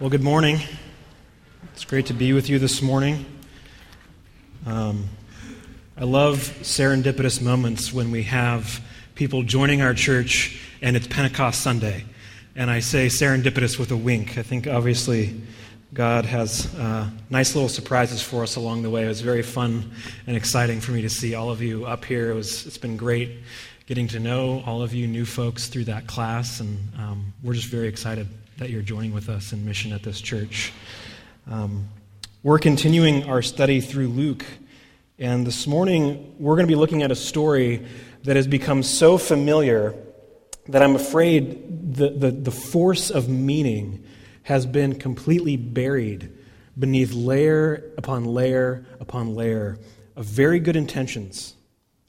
Well, good morning. It's great to be with you this morning. Um, I love serendipitous moments when we have people joining our church and it's Pentecost Sunday. And I say serendipitous with a wink. I think obviously God has uh, nice little surprises for us along the way. It was very fun and exciting for me to see all of you up here. It was, it's been great getting to know all of you new folks through that class, and um, we're just very excited that you're joining with us in mission at this church. Um, we're continuing our study through Luke, and this morning we're going to be looking at a story that has become so familiar that I'm afraid the, the, the force of meaning has been completely buried beneath layer upon layer upon layer of very good intentions,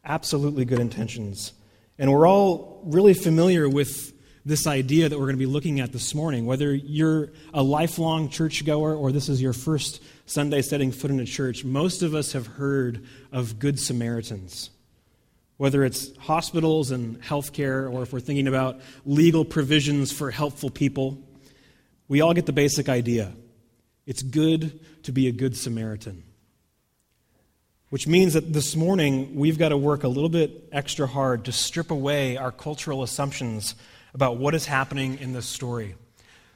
absolutely good intentions. And we're all really familiar with this idea that we're going to be looking at this morning. Whether you're a lifelong churchgoer or this is your first Sunday setting foot in a church, most of us have heard of Good Samaritans. Whether it's hospitals and healthcare, or if we're thinking about legal provisions for helpful people, we all get the basic idea. It's good to be a good Samaritan. Which means that this morning we've got to work a little bit extra hard to strip away our cultural assumptions about what is happening in this story.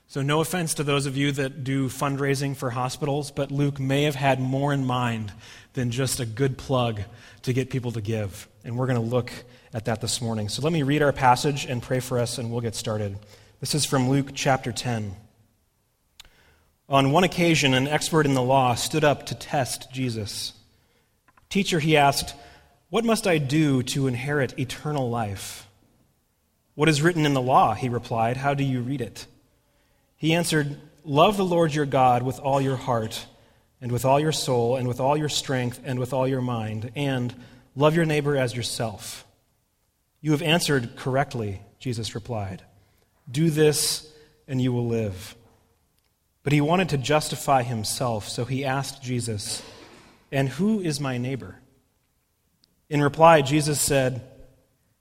So, no offense to those of you that do fundraising for hospitals, but Luke may have had more in mind than just a good plug to get people to give. And we're going to look at that this morning. So, let me read our passage and pray for us, and we'll get started. This is from Luke chapter 10. On one occasion, an expert in the law stood up to test Jesus. Teacher, he asked, What must I do to inherit eternal life? What is written in the law? He replied. How do you read it? He answered, Love the Lord your God with all your heart, and with all your soul, and with all your strength, and with all your mind, and love your neighbor as yourself. You have answered correctly, Jesus replied. Do this, and you will live. But he wanted to justify himself, so he asked Jesus, And who is my neighbor? In reply, Jesus said,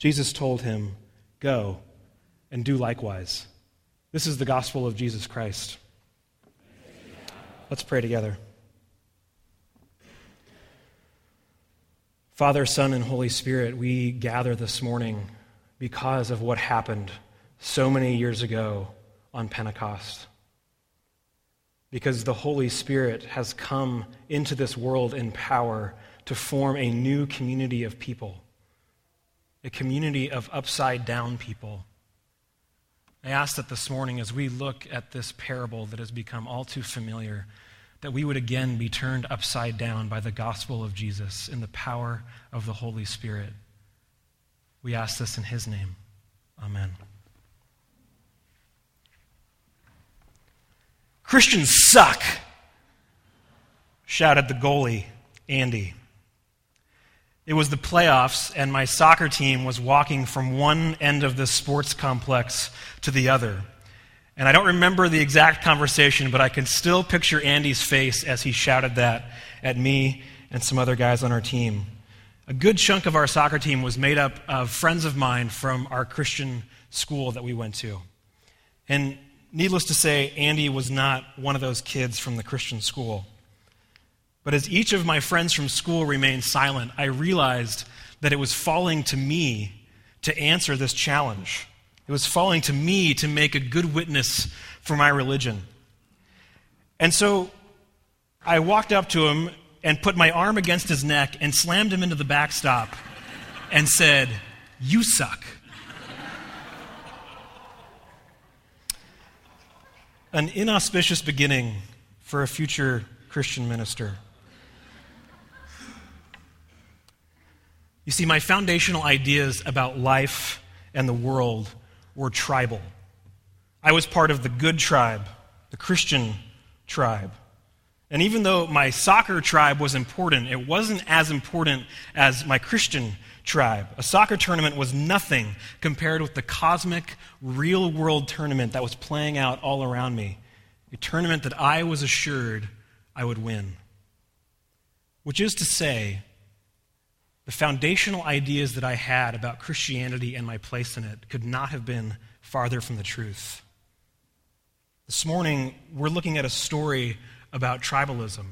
Jesus told him, Go and do likewise. This is the gospel of Jesus Christ. Let's pray together. Father, Son, and Holy Spirit, we gather this morning because of what happened so many years ago on Pentecost. Because the Holy Spirit has come into this world in power to form a new community of people a community of upside down people. I ask that this morning, as we look at this parable that has become all too familiar, that we would again be turned upside down by the gospel of Jesus in the power of the Holy Spirit. We ask this in His name. Amen. Christians suck, shouted the goalie, Andy. It was the playoffs, and my soccer team was walking from one end of the sports complex to the other. And I don't remember the exact conversation, but I can still picture Andy's face as he shouted that at me and some other guys on our team. A good chunk of our soccer team was made up of friends of mine from our Christian school that we went to. And needless to say, Andy was not one of those kids from the Christian school. But as each of my friends from school remained silent, I realized that it was falling to me to answer this challenge. It was falling to me to make a good witness for my religion. And so I walked up to him and put my arm against his neck and slammed him into the backstop and said, You suck. An inauspicious beginning for a future Christian minister. You see, my foundational ideas about life and the world were tribal. I was part of the good tribe, the Christian tribe. And even though my soccer tribe was important, it wasn't as important as my Christian tribe. A soccer tournament was nothing compared with the cosmic, real world tournament that was playing out all around me. A tournament that I was assured I would win. Which is to say, the foundational ideas that I had about Christianity and my place in it could not have been farther from the truth. This morning, we're looking at a story about tribalism.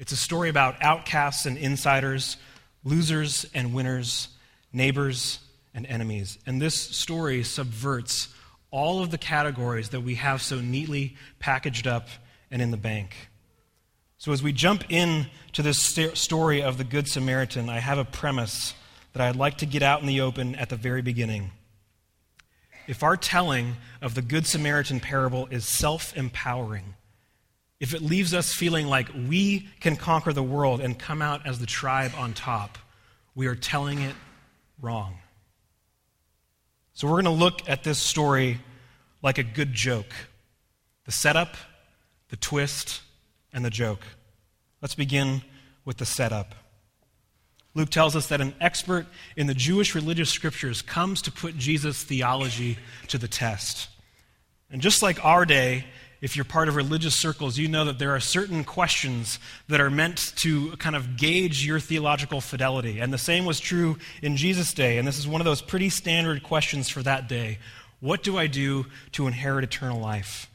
It's a story about outcasts and insiders, losers and winners, neighbors and enemies. And this story subverts all of the categories that we have so neatly packaged up and in the bank. So, as we jump in to this story of the Good Samaritan, I have a premise that I'd like to get out in the open at the very beginning. If our telling of the Good Samaritan parable is self empowering, if it leaves us feeling like we can conquer the world and come out as the tribe on top, we are telling it wrong. So, we're going to look at this story like a good joke the setup, the twist, and the joke. Let's begin with the setup. Luke tells us that an expert in the Jewish religious scriptures comes to put Jesus' theology to the test. And just like our day, if you're part of religious circles, you know that there are certain questions that are meant to kind of gauge your theological fidelity. And the same was true in Jesus' day. And this is one of those pretty standard questions for that day What do I do to inherit eternal life?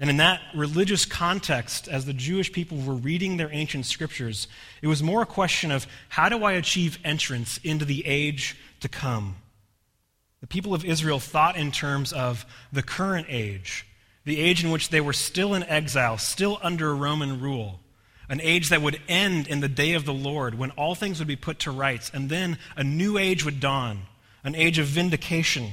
And in that religious context, as the Jewish people were reading their ancient scriptures, it was more a question of how do I achieve entrance into the age to come? The people of Israel thought in terms of the current age, the age in which they were still in exile, still under Roman rule, an age that would end in the day of the Lord when all things would be put to rights, and then a new age would dawn, an age of vindication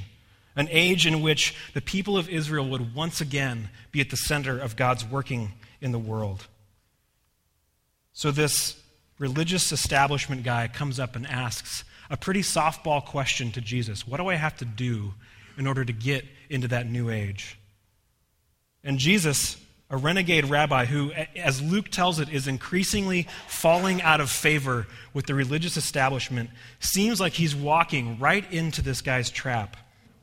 an age in which the people of Israel would once again be at the center of God's working in the world. So, this religious establishment guy comes up and asks a pretty softball question to Jesus What do I have to do in order to get into that new age? And Jesus, a renegade rabbi who, as Luke tells it, is increasingly falling out of favor with the religious establishment, seems like he's walking right into this guy's trap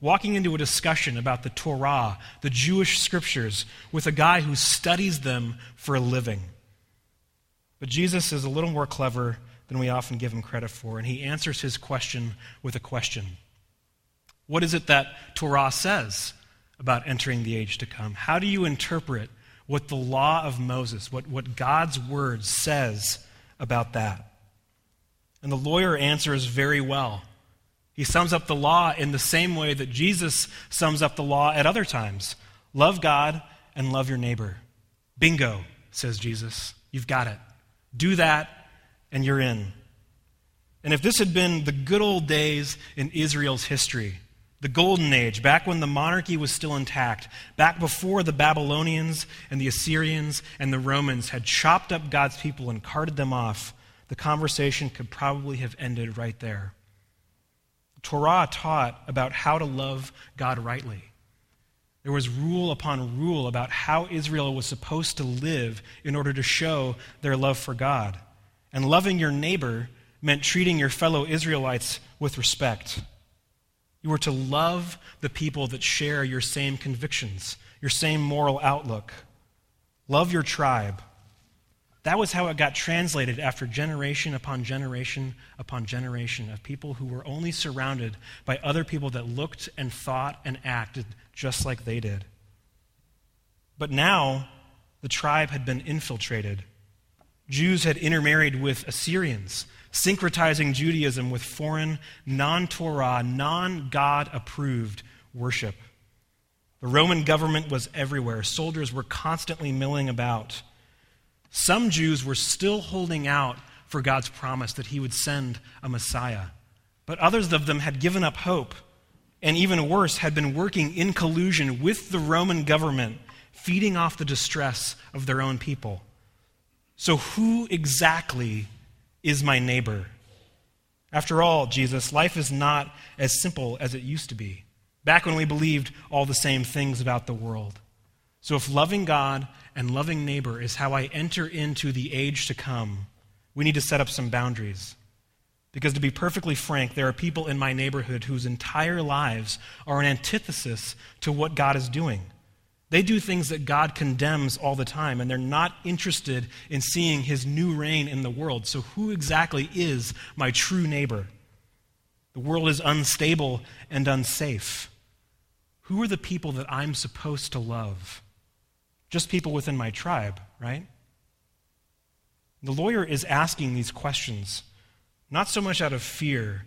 walking into a discussion about the Torah, the Jewish scriptures, with a guy who studies them for a living. But Jesus is a little more clever than we often give him credit for, and he answers his question with a question What is it that Torah says about entering the age to come? How do you interpret what the law of Moses, what, what God's word says about that? And the lawyer answers very well. He sums up the law in the same way that Jesus sums up the law at other times love God and love your neighbor. Bingo, says Jesus. You've got it. Do that, and you're in. And if this had been the good old days in Israel's history, the golden age, back when the monarchy was still intact, back before the Babylonians and the Assyrians and the Romans had chopped up God's people and carted them off, the conversation could probably have ended right there. Torah taught about how to love God rightly. There was rule upon rule about how Israel was supposed to live in order to show their love for God. And loving your neighbor meant treating your fellow Israelites with respect. You were to love the people that share your same convictions, your same moral outlook. Love your tribe. That was how it got translated after generation upon generation upon generation of people who were only surrounded by other people that looked and thought and acted just like they did. But now, the tribe had been infiltrated. Jews had intermarried with Assyrians, syncretizing Judaism with foreign, non Torah, non God approved worship. The Roman government was everywhere. Soldiers were constantly milling about. Some Jews were still holding out for God's promise that he would send a Messiah. But others of them had given up hope, and even worse, had been working in collusion with the Roman government, feeding off the distress of their own people. So, who exactly is my neighbor? After all, Jesus, life is not as simple as it used to be, back when we believed all the same things about the world. So, if loving God and loving neighbor is how I enter into the age to come, we need to set up some boundaries. Because to be perfectly frank, there are people in my neighborhood whose entire lives are an antithesis to what God is doing. They do things that God condemns all the time, and they're not interested in seeing his new reign in the world. So, who exactly is my true neighbor? The world is unstable and unsafe. Who are the people that I'm supposed to love? Just people within my tribe, right? The lawyer is asking these questions, not so much out of fear,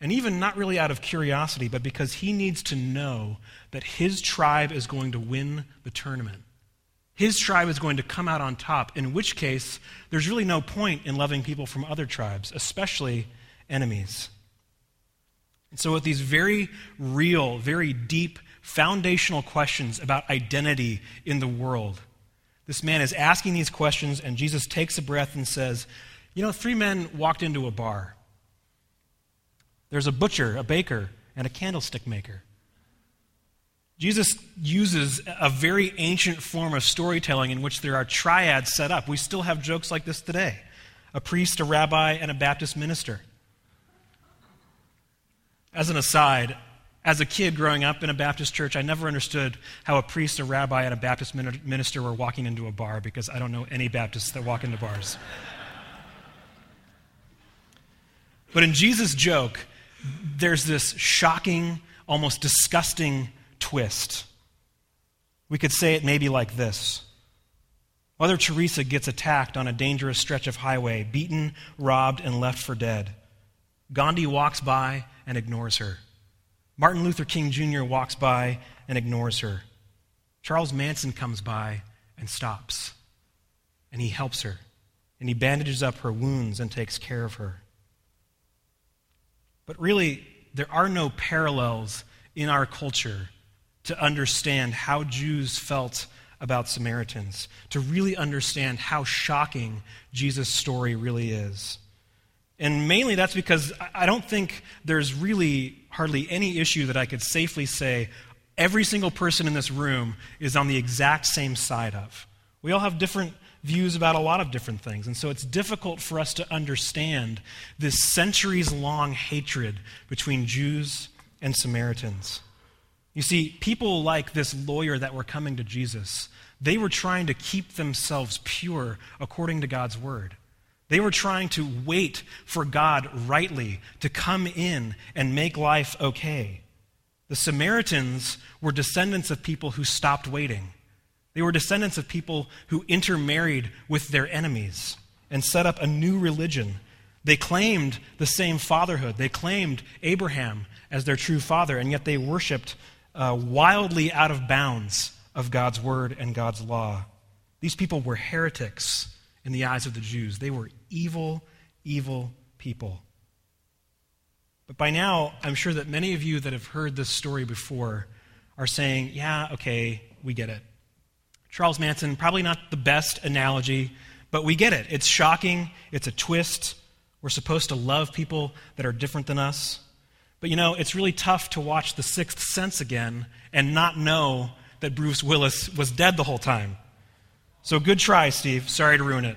and even not really out of curiosity, but because he needs to know that his tribe is going to win the tournament. His tribe is going to come out on top, in which case, there's really no point in loving people from other tribes, especially enemies. And so, with these very real, very deep, foundational questions about identity in the world, this man is asking these questions, and Jesus takes a breath and says, You know, three men walked into a bar. There's a butcher, a baker, and a candlestick maker. Jesus uses a very ancient form of storytelling in which there are triads set up. We still have jokes like this today a priest, a rabbi, and a Baptist minister. As an aside, as a kid growing up in a Baptist church, I never understood how a priest, a rabbi, and a Baptist minister were walking into a bar because I don't know any Baptists that walk into bars. but in Jesus' joke, there's this shocking, almost disgusting twist. We could say it maybe like this Mother Teresa gets attacked on a dangerous stretch of highway, beaten, robbed, and left for dead. Gandhi walks by and ignores her. Martin Luther King Jr. walks by and ignores her. Charles Manson comes by and stops. And he helps her. And he bandages up her wounds and takes care of her. But really, there are no parallels in our culture to understand how Jews felt about Samaritans, to really understand how shocking Jesus' story really is. And mainly that's because I don't think there's really hardly any issue that I could safely say every single person in this room is on the exact same side of. We all have different views about a lot of different things. And so it's difficult for us to understand this centuries long hatred between Jews and Samaritans. You see, people like this lawyer that were coming to Jesus, they were trying to keep themselves pure according to God's word. They were trying to wait for God rightly to come in and make life okay. The Samaritans were descendants of people who stopped waiting. They were descendants of people who intermarried with their enemies and set up a new religion. They claimed the same fatherhood. They claimed Abraham as their true father, and yet they worshiped uh, wildly out of bounds of God's word and God's law. These people were heretics in the eyes of the Jews. They were evil, evil people. But by now, I'm sure that many of you that have heard this story before are saying, yeah, okay, we get it. Charles Manson, probably not the best analogy, but we get it. It's shocking, it's a twist. We're supposed to love people that are different than us. But you know, it's really tough to watch The Sixth Sense again and not know that Bruce Willis was dead the whole time. So good try, Steve. Sorry to ruin it.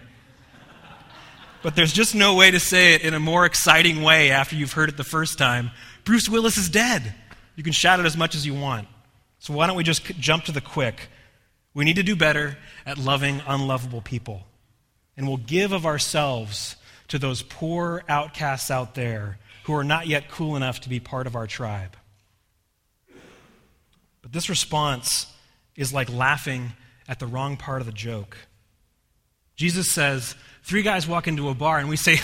But there's just no way to say it in a more exciting way after you've heard it the first time. Bruce Willis is dead. You can shout it as much as you want. So why don't we just jump to the quick? We need to do better at loving unlovable people. And we'll give of ourselves to those poor outcasts out there who are not yet cool enough to be part of our tribe. But this response is like laughing at the wrong part of the joke. Jesus says, Three guys walk into a bar and we say,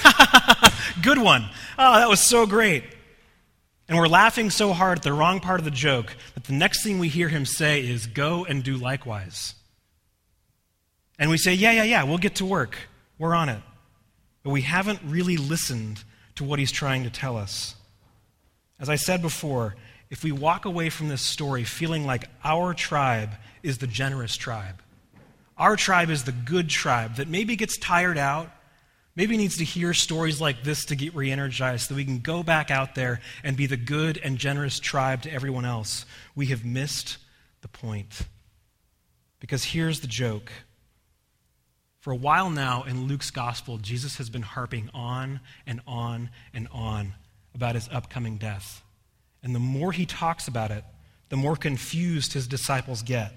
Good one. Oh, that was so great. And we're laughing so hard at the wrong part of the joke that the next thing we hear him say is, Go and do likewise. And we say, Yeah, yeah, yeah, we'll get to work. We're on it. But we haven't really listened to what he's trying to tell us. As I said before, if we walk away from this story feeling like our tribe is the generous tribe, our tribe is the good tribe that maybe gets tired out, maybe needs to hear stories like this to get re energized so we can go back out there and be the good and generous tribe to everyone else, we have missed the point. Because here's the joke. For a while now in Luke's gospel, Jesus has been harping on and on and on about his upcoming death. And the more he talks about it, the more confused his disciples get.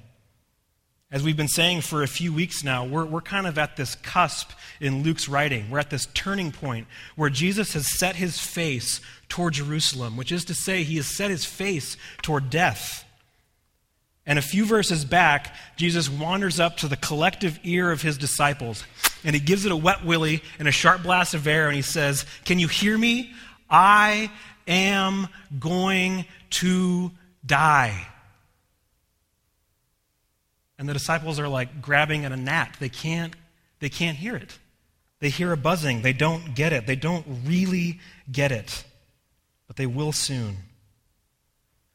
As we've been saying for a few weeks now, we're, we're kind of at this cusp in Luke's writing. We're at this turning point where Jesus has set his face toward Jerusalem, which is to say, he has set his face toward death. And a few verses back, Jesus wanders up to the collective ear of his disciples, and he gives it a wet willy and a sharp blast of air, and he says, Can you hear me? I am going to die. And the disciples are like grabbing at a gnat. They can't, they can't hear it. They hear a buzzing. They don't get it. They don't really get it. But they will soon.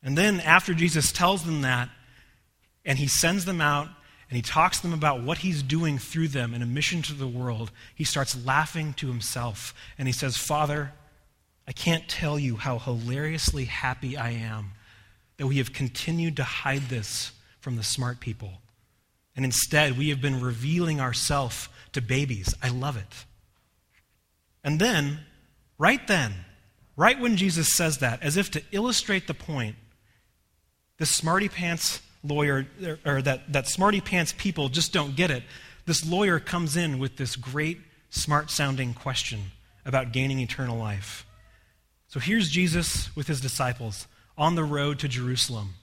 And then, after Jesus tells them that, and he sends them out and he talks to them about what he's doing through them in a mission to the world, he starts laughing to himself. And he says, Father, I can't tell you how hilariously happy I am that we have continued to hide this from the smart people. And instead, we have been revealing ourselves to babies. I love it. And then, right then, right when Jesus says that, as if to illustrate the point, this smarty pants lawyer, or that, that smarty pants people just don't get it. This lawyer comes in with this great, smart sounding question about gaining eternal life. So here's Jesus with his disciples on the road to Jerusalem.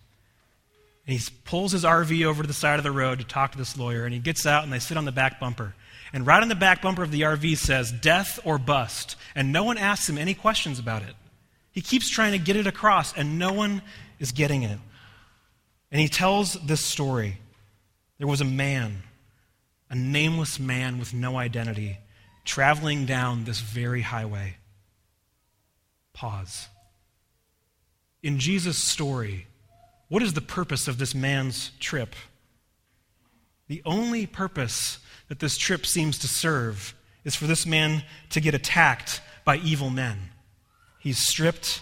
And he pulls his RV over to the side of the road to talk to this lawyer, and he gets out and they sit on the back bumper. And right on the back bumper of the RV says, Death or bust. And no one asks him any questions about it. He keeps trying to get it across, and no one is getting it. And he tells this story. There was a man, a nameless man with no identity, traveling down this very highway. Pause. In Jesus' story, what is the purpose of this man's trip? The only purpose that this trip seems to serve is for this man to get attacked by evil men. He's stripped,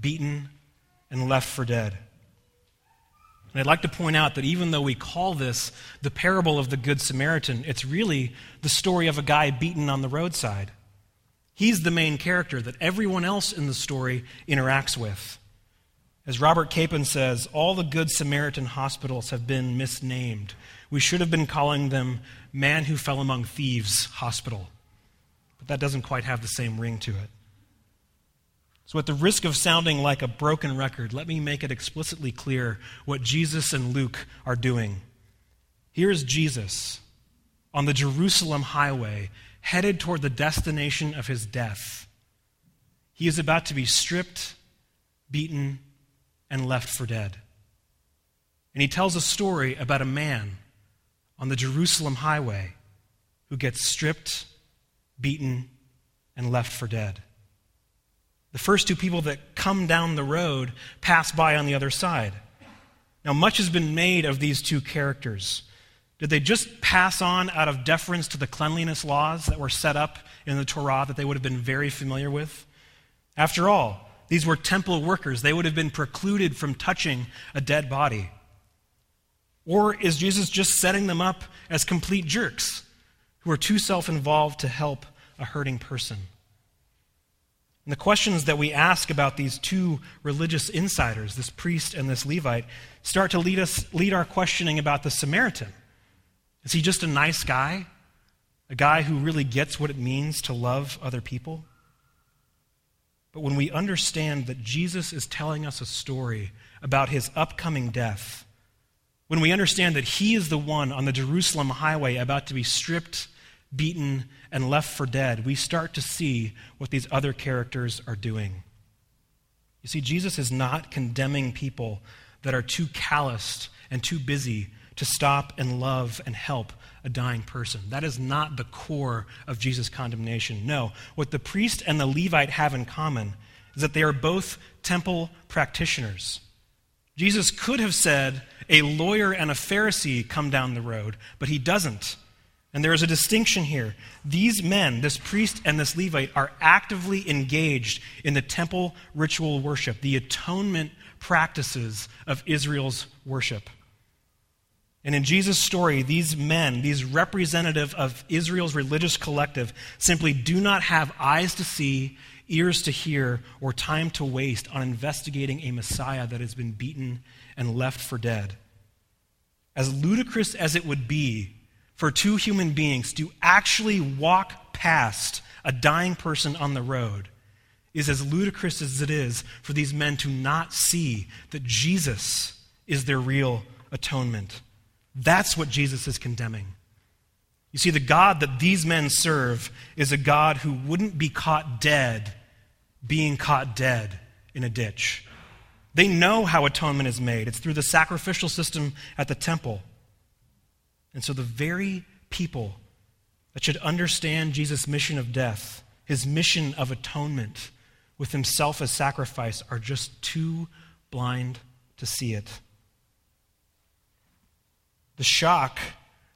beaten, and left for dead. And I'd like to point out that even though we call this the parable of the Good Samaritan, it's really the story of a guy beaten on the roadside. He's the main character that everyone else in the story interacts with. As Robert Capon says, all the Good Samaritan hospitals have been misnamed. We should have been calling them Man Who Fell Among Thieves Hospital. But that doesn't quite have the same ring to it. So, at the risk of sounding like a broken record, let me make it explicitly clear what Jesus and Luke are doing. Here's Jesus on the Jerusalem highway, headed toward the destination of his death. He is about to be stripped, beaten, and left for dead. And he tells a story about a man on the Jerusalem highway who gets stripped, beaten, and left for dead. The first two people that come down the road pass by on the other side. Now, much has been made of these two characters. Did they just pass on out of deference to the cleanliness laws that were set up in the Torah that they would have been very familiar with? After all, these were temple workers. They would have been precluded from touching a dead body. Or is Jesus just setting them up as complete jerks who are too self involved to help a hurting person? And the questions that we ask about these two religious insiders, this priest and this Levite, start to lead us lead our questioning about the Samaritan. Is he just a nice guy? A guy who really gets what it means to love other people? But when we understand that Jesus is telling us a story about his upcoming death, when we understand that he is the one on the Jerusalem highway about to be stripped beaten, and left for dead, we start to see what these other characters are doing. You see, Jesus is not condemning people that are too calloused and too busy to stop and love and help a dying person. That is not the core of Jesus' condemnation. No, what the priest and the Levite have in common is that they are both temple practitioners. Jesus could have said, a lawyer and a Pharisee come down the road, but he doesn't. And there is a distinction here. These men, this priest and this Levite, are actively engaged in the temple ritual worship, the atonement practices of Israel's worship. And in Jesus' story, these men, these representative of Israel's religious collective, simply do not have eyes to see, ears to hear, or time to waste on investigating a Messiah that has been beaten and left for dead. As ludicrous as it would be for two human beings to actually walk past a dying person on the road is as ludicrous as it is for these men to not see that Jesus is their real atonement. That's what Jesus is condemning. You see, the God that these men serve is a God who wouldn't be caught dead being caught dead in a ditch. They know how atonement is made, it's through the sacrificial system at the temple. And so the very people that should understand Jesus' mission of death, his mission of atonement with himself as sacrifice, are just too blind to see it. The shock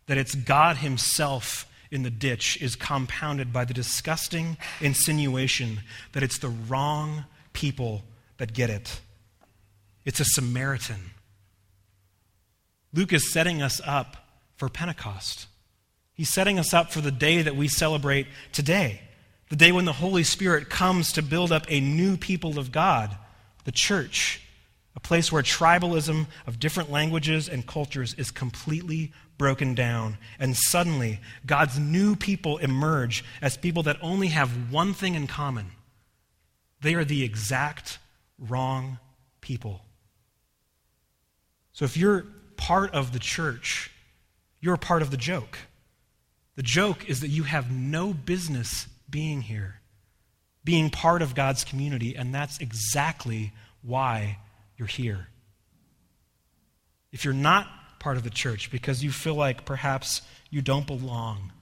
that it's God himself in the ditch is compounded by the disgusting insinuation that it's the wrong people that get it. It's a Samaritan. Luke is setting us up for Pentecost. He's setting us up for the day that we celebrate today, the day when the Holy Spirit comes to build up a new people of God, the church, a place where tribalism of different languages and cultures is completely broken down. And suddenly, God's new people emerge as people that only have one thing in common they are the exact wrong people. So if you're part of the church, you're part of the joke. The joke is that you have no business being here, being part of God's community, and that's exactly why you're here. If you're not part of the church because you feel like perhaps you don't belong,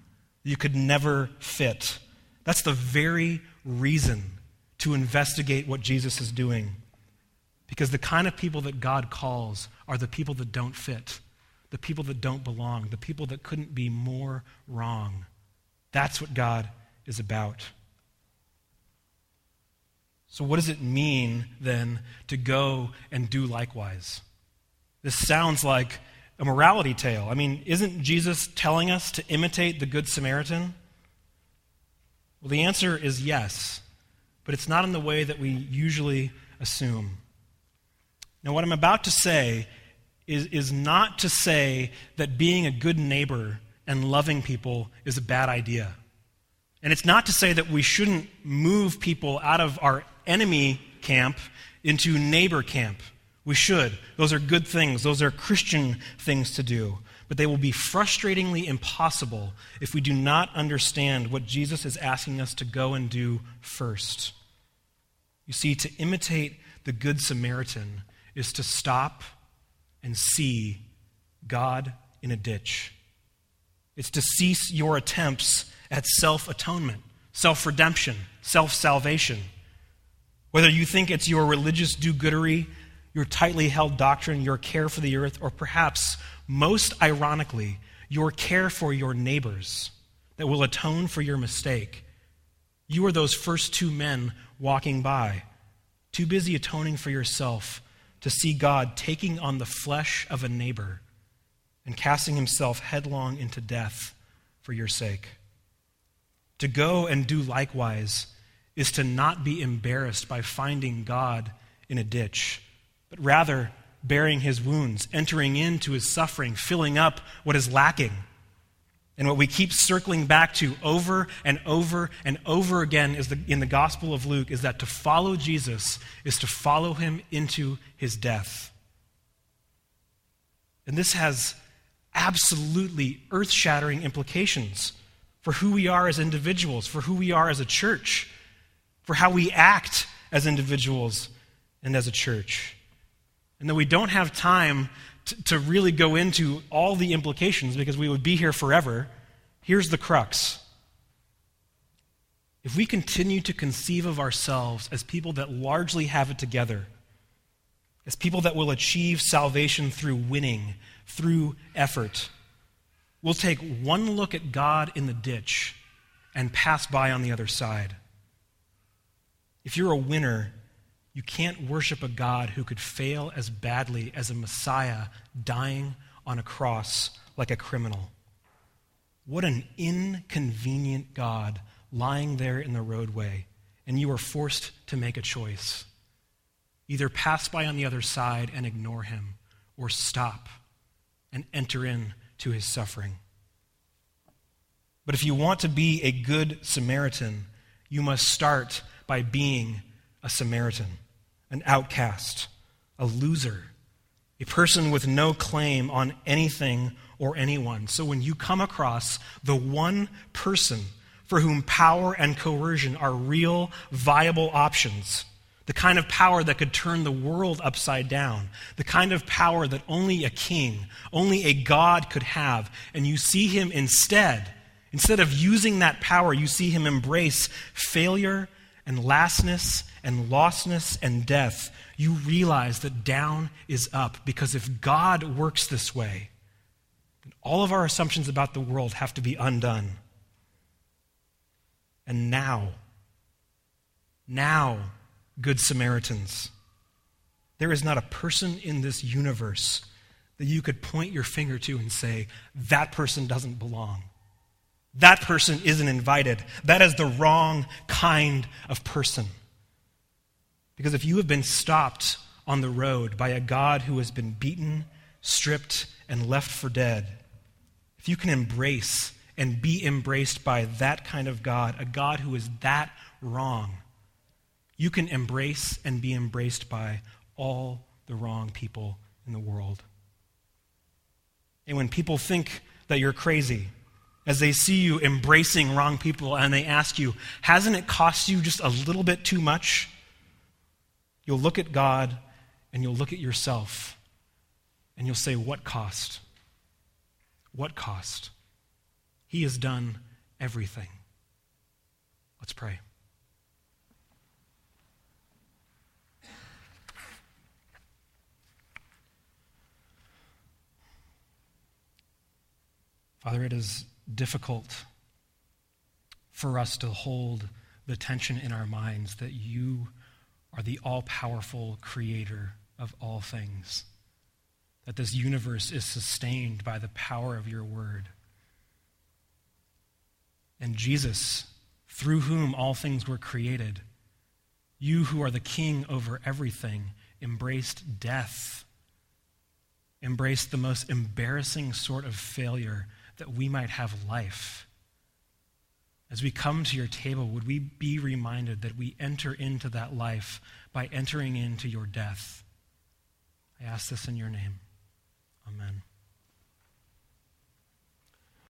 you could never fit, that's the very reason to investigate what Jesus is doing. Because the kind of people that God calls are the people that don't fit the people that don't belong, the people that couldn't be more wrong. That's what God is about. So, what does it mean then to go and do likewise? This sounds like a morality tale. I mean, isn't Jesus telling us to imitate the Good Samaritan? Well, the answer is yes, but it's not in the way that we usually assume. Now, what I'm about to say is, is not to say that being a good neighbor and loving people is a bad idea. And it's not to say that we shouldn't move people out of our enemy camp into neighbor camp. We should. Those are good things, those are Christian things to do. But they will be frustratingly impossible if we do not understand what Jesus is asking us to go and do first. You see, to imitate the Good Samaritan is to stop and see God in a ditch. It's to cease your attempts at self atonement, self redemption, self salvation. Whether you think it's your religious do goodery, your tightly held doctrine, your care for the earth, or perhaps, most ironically, your care for your neighbors that will atone for your mistake. You are those first two men walking by, too busy atoning for yourself to see God taking on the flesh of a neighbor and casting himself headlong into death for your sake. To go and do likewise is to not be embarrassed by finding God in a ditch, but rather bearing his wounds, entering into his suffering, filling up what is lacking and what we keep circling back to over and over and over again is the, in the Gospel of Luke is that to follow Jesus is to follow him into his death. And this has absolutely earth shattering implications for who we are as individuals, for who we are as a church, for how we act as individuals, and as a church. And that we don't have time to, to really go into all the implications because we would be here forever. Here's the crux. If we continue to conceive of ourselves as people that largely have it together, as people that will achieve salvation through winning, through effort, we'll take one look at God in the ditch and pass by on the other side. If you're a winner, you can't worship a God who could fail as badly as a Messiah dying on a cross like a criminal. What an inconvenient God lying there in the roadway, and you are forced to make a choice. Either pass by on the other side and ignore him, or stop and enter in to his suffering. But if you want to be a good Samaritan, you must start by being a Samaritan, an outcast, a loser, a person with no claim on anything or anyone. So when you come across the one person for whom power and coercion are real, viable options. The kind of power that could turn the world upside down. The kind of power that only a king, only a God could have. And you see him instead, instead of using that power, you see him embrace failure and lastness and lostness and death. You realize that down is up because if God works this way, then all of our assumptions about the world have to be undone. And now, now, Good Samaritans, there is not a person in this universe that you could point your finger to and say, that person doesn't belong. That person isn't invited. That is the wrong kind of person. Because if you have been stopped on the road by a God who has been beaten, stripped, and left for dead, if you can embrace and be embraced by that kind of God, a God who is that wrong, you can embrace and be embraced by all the wrong people in the world. And when people think that you're crazy, as they see you embracing wrong people and they ask you, hasn't it cost you just a little bit too much? You'll look at God and you'll look at yourself and you'll say, What cost? What cost? He has done everything. Let's pray. Father, it is difficult for us to hold the tension in our minds that you are the all powerful creator of all things, that this universe is sustained by the power of your word. And Jesus, through whom all things were created, you who are the king over everything, embraced death, embraced the most embarrassing sort of failure that we might have life. As we come to your table, would we be reminded that we enter into that life by entering into your death? I ask this in your name. Amen.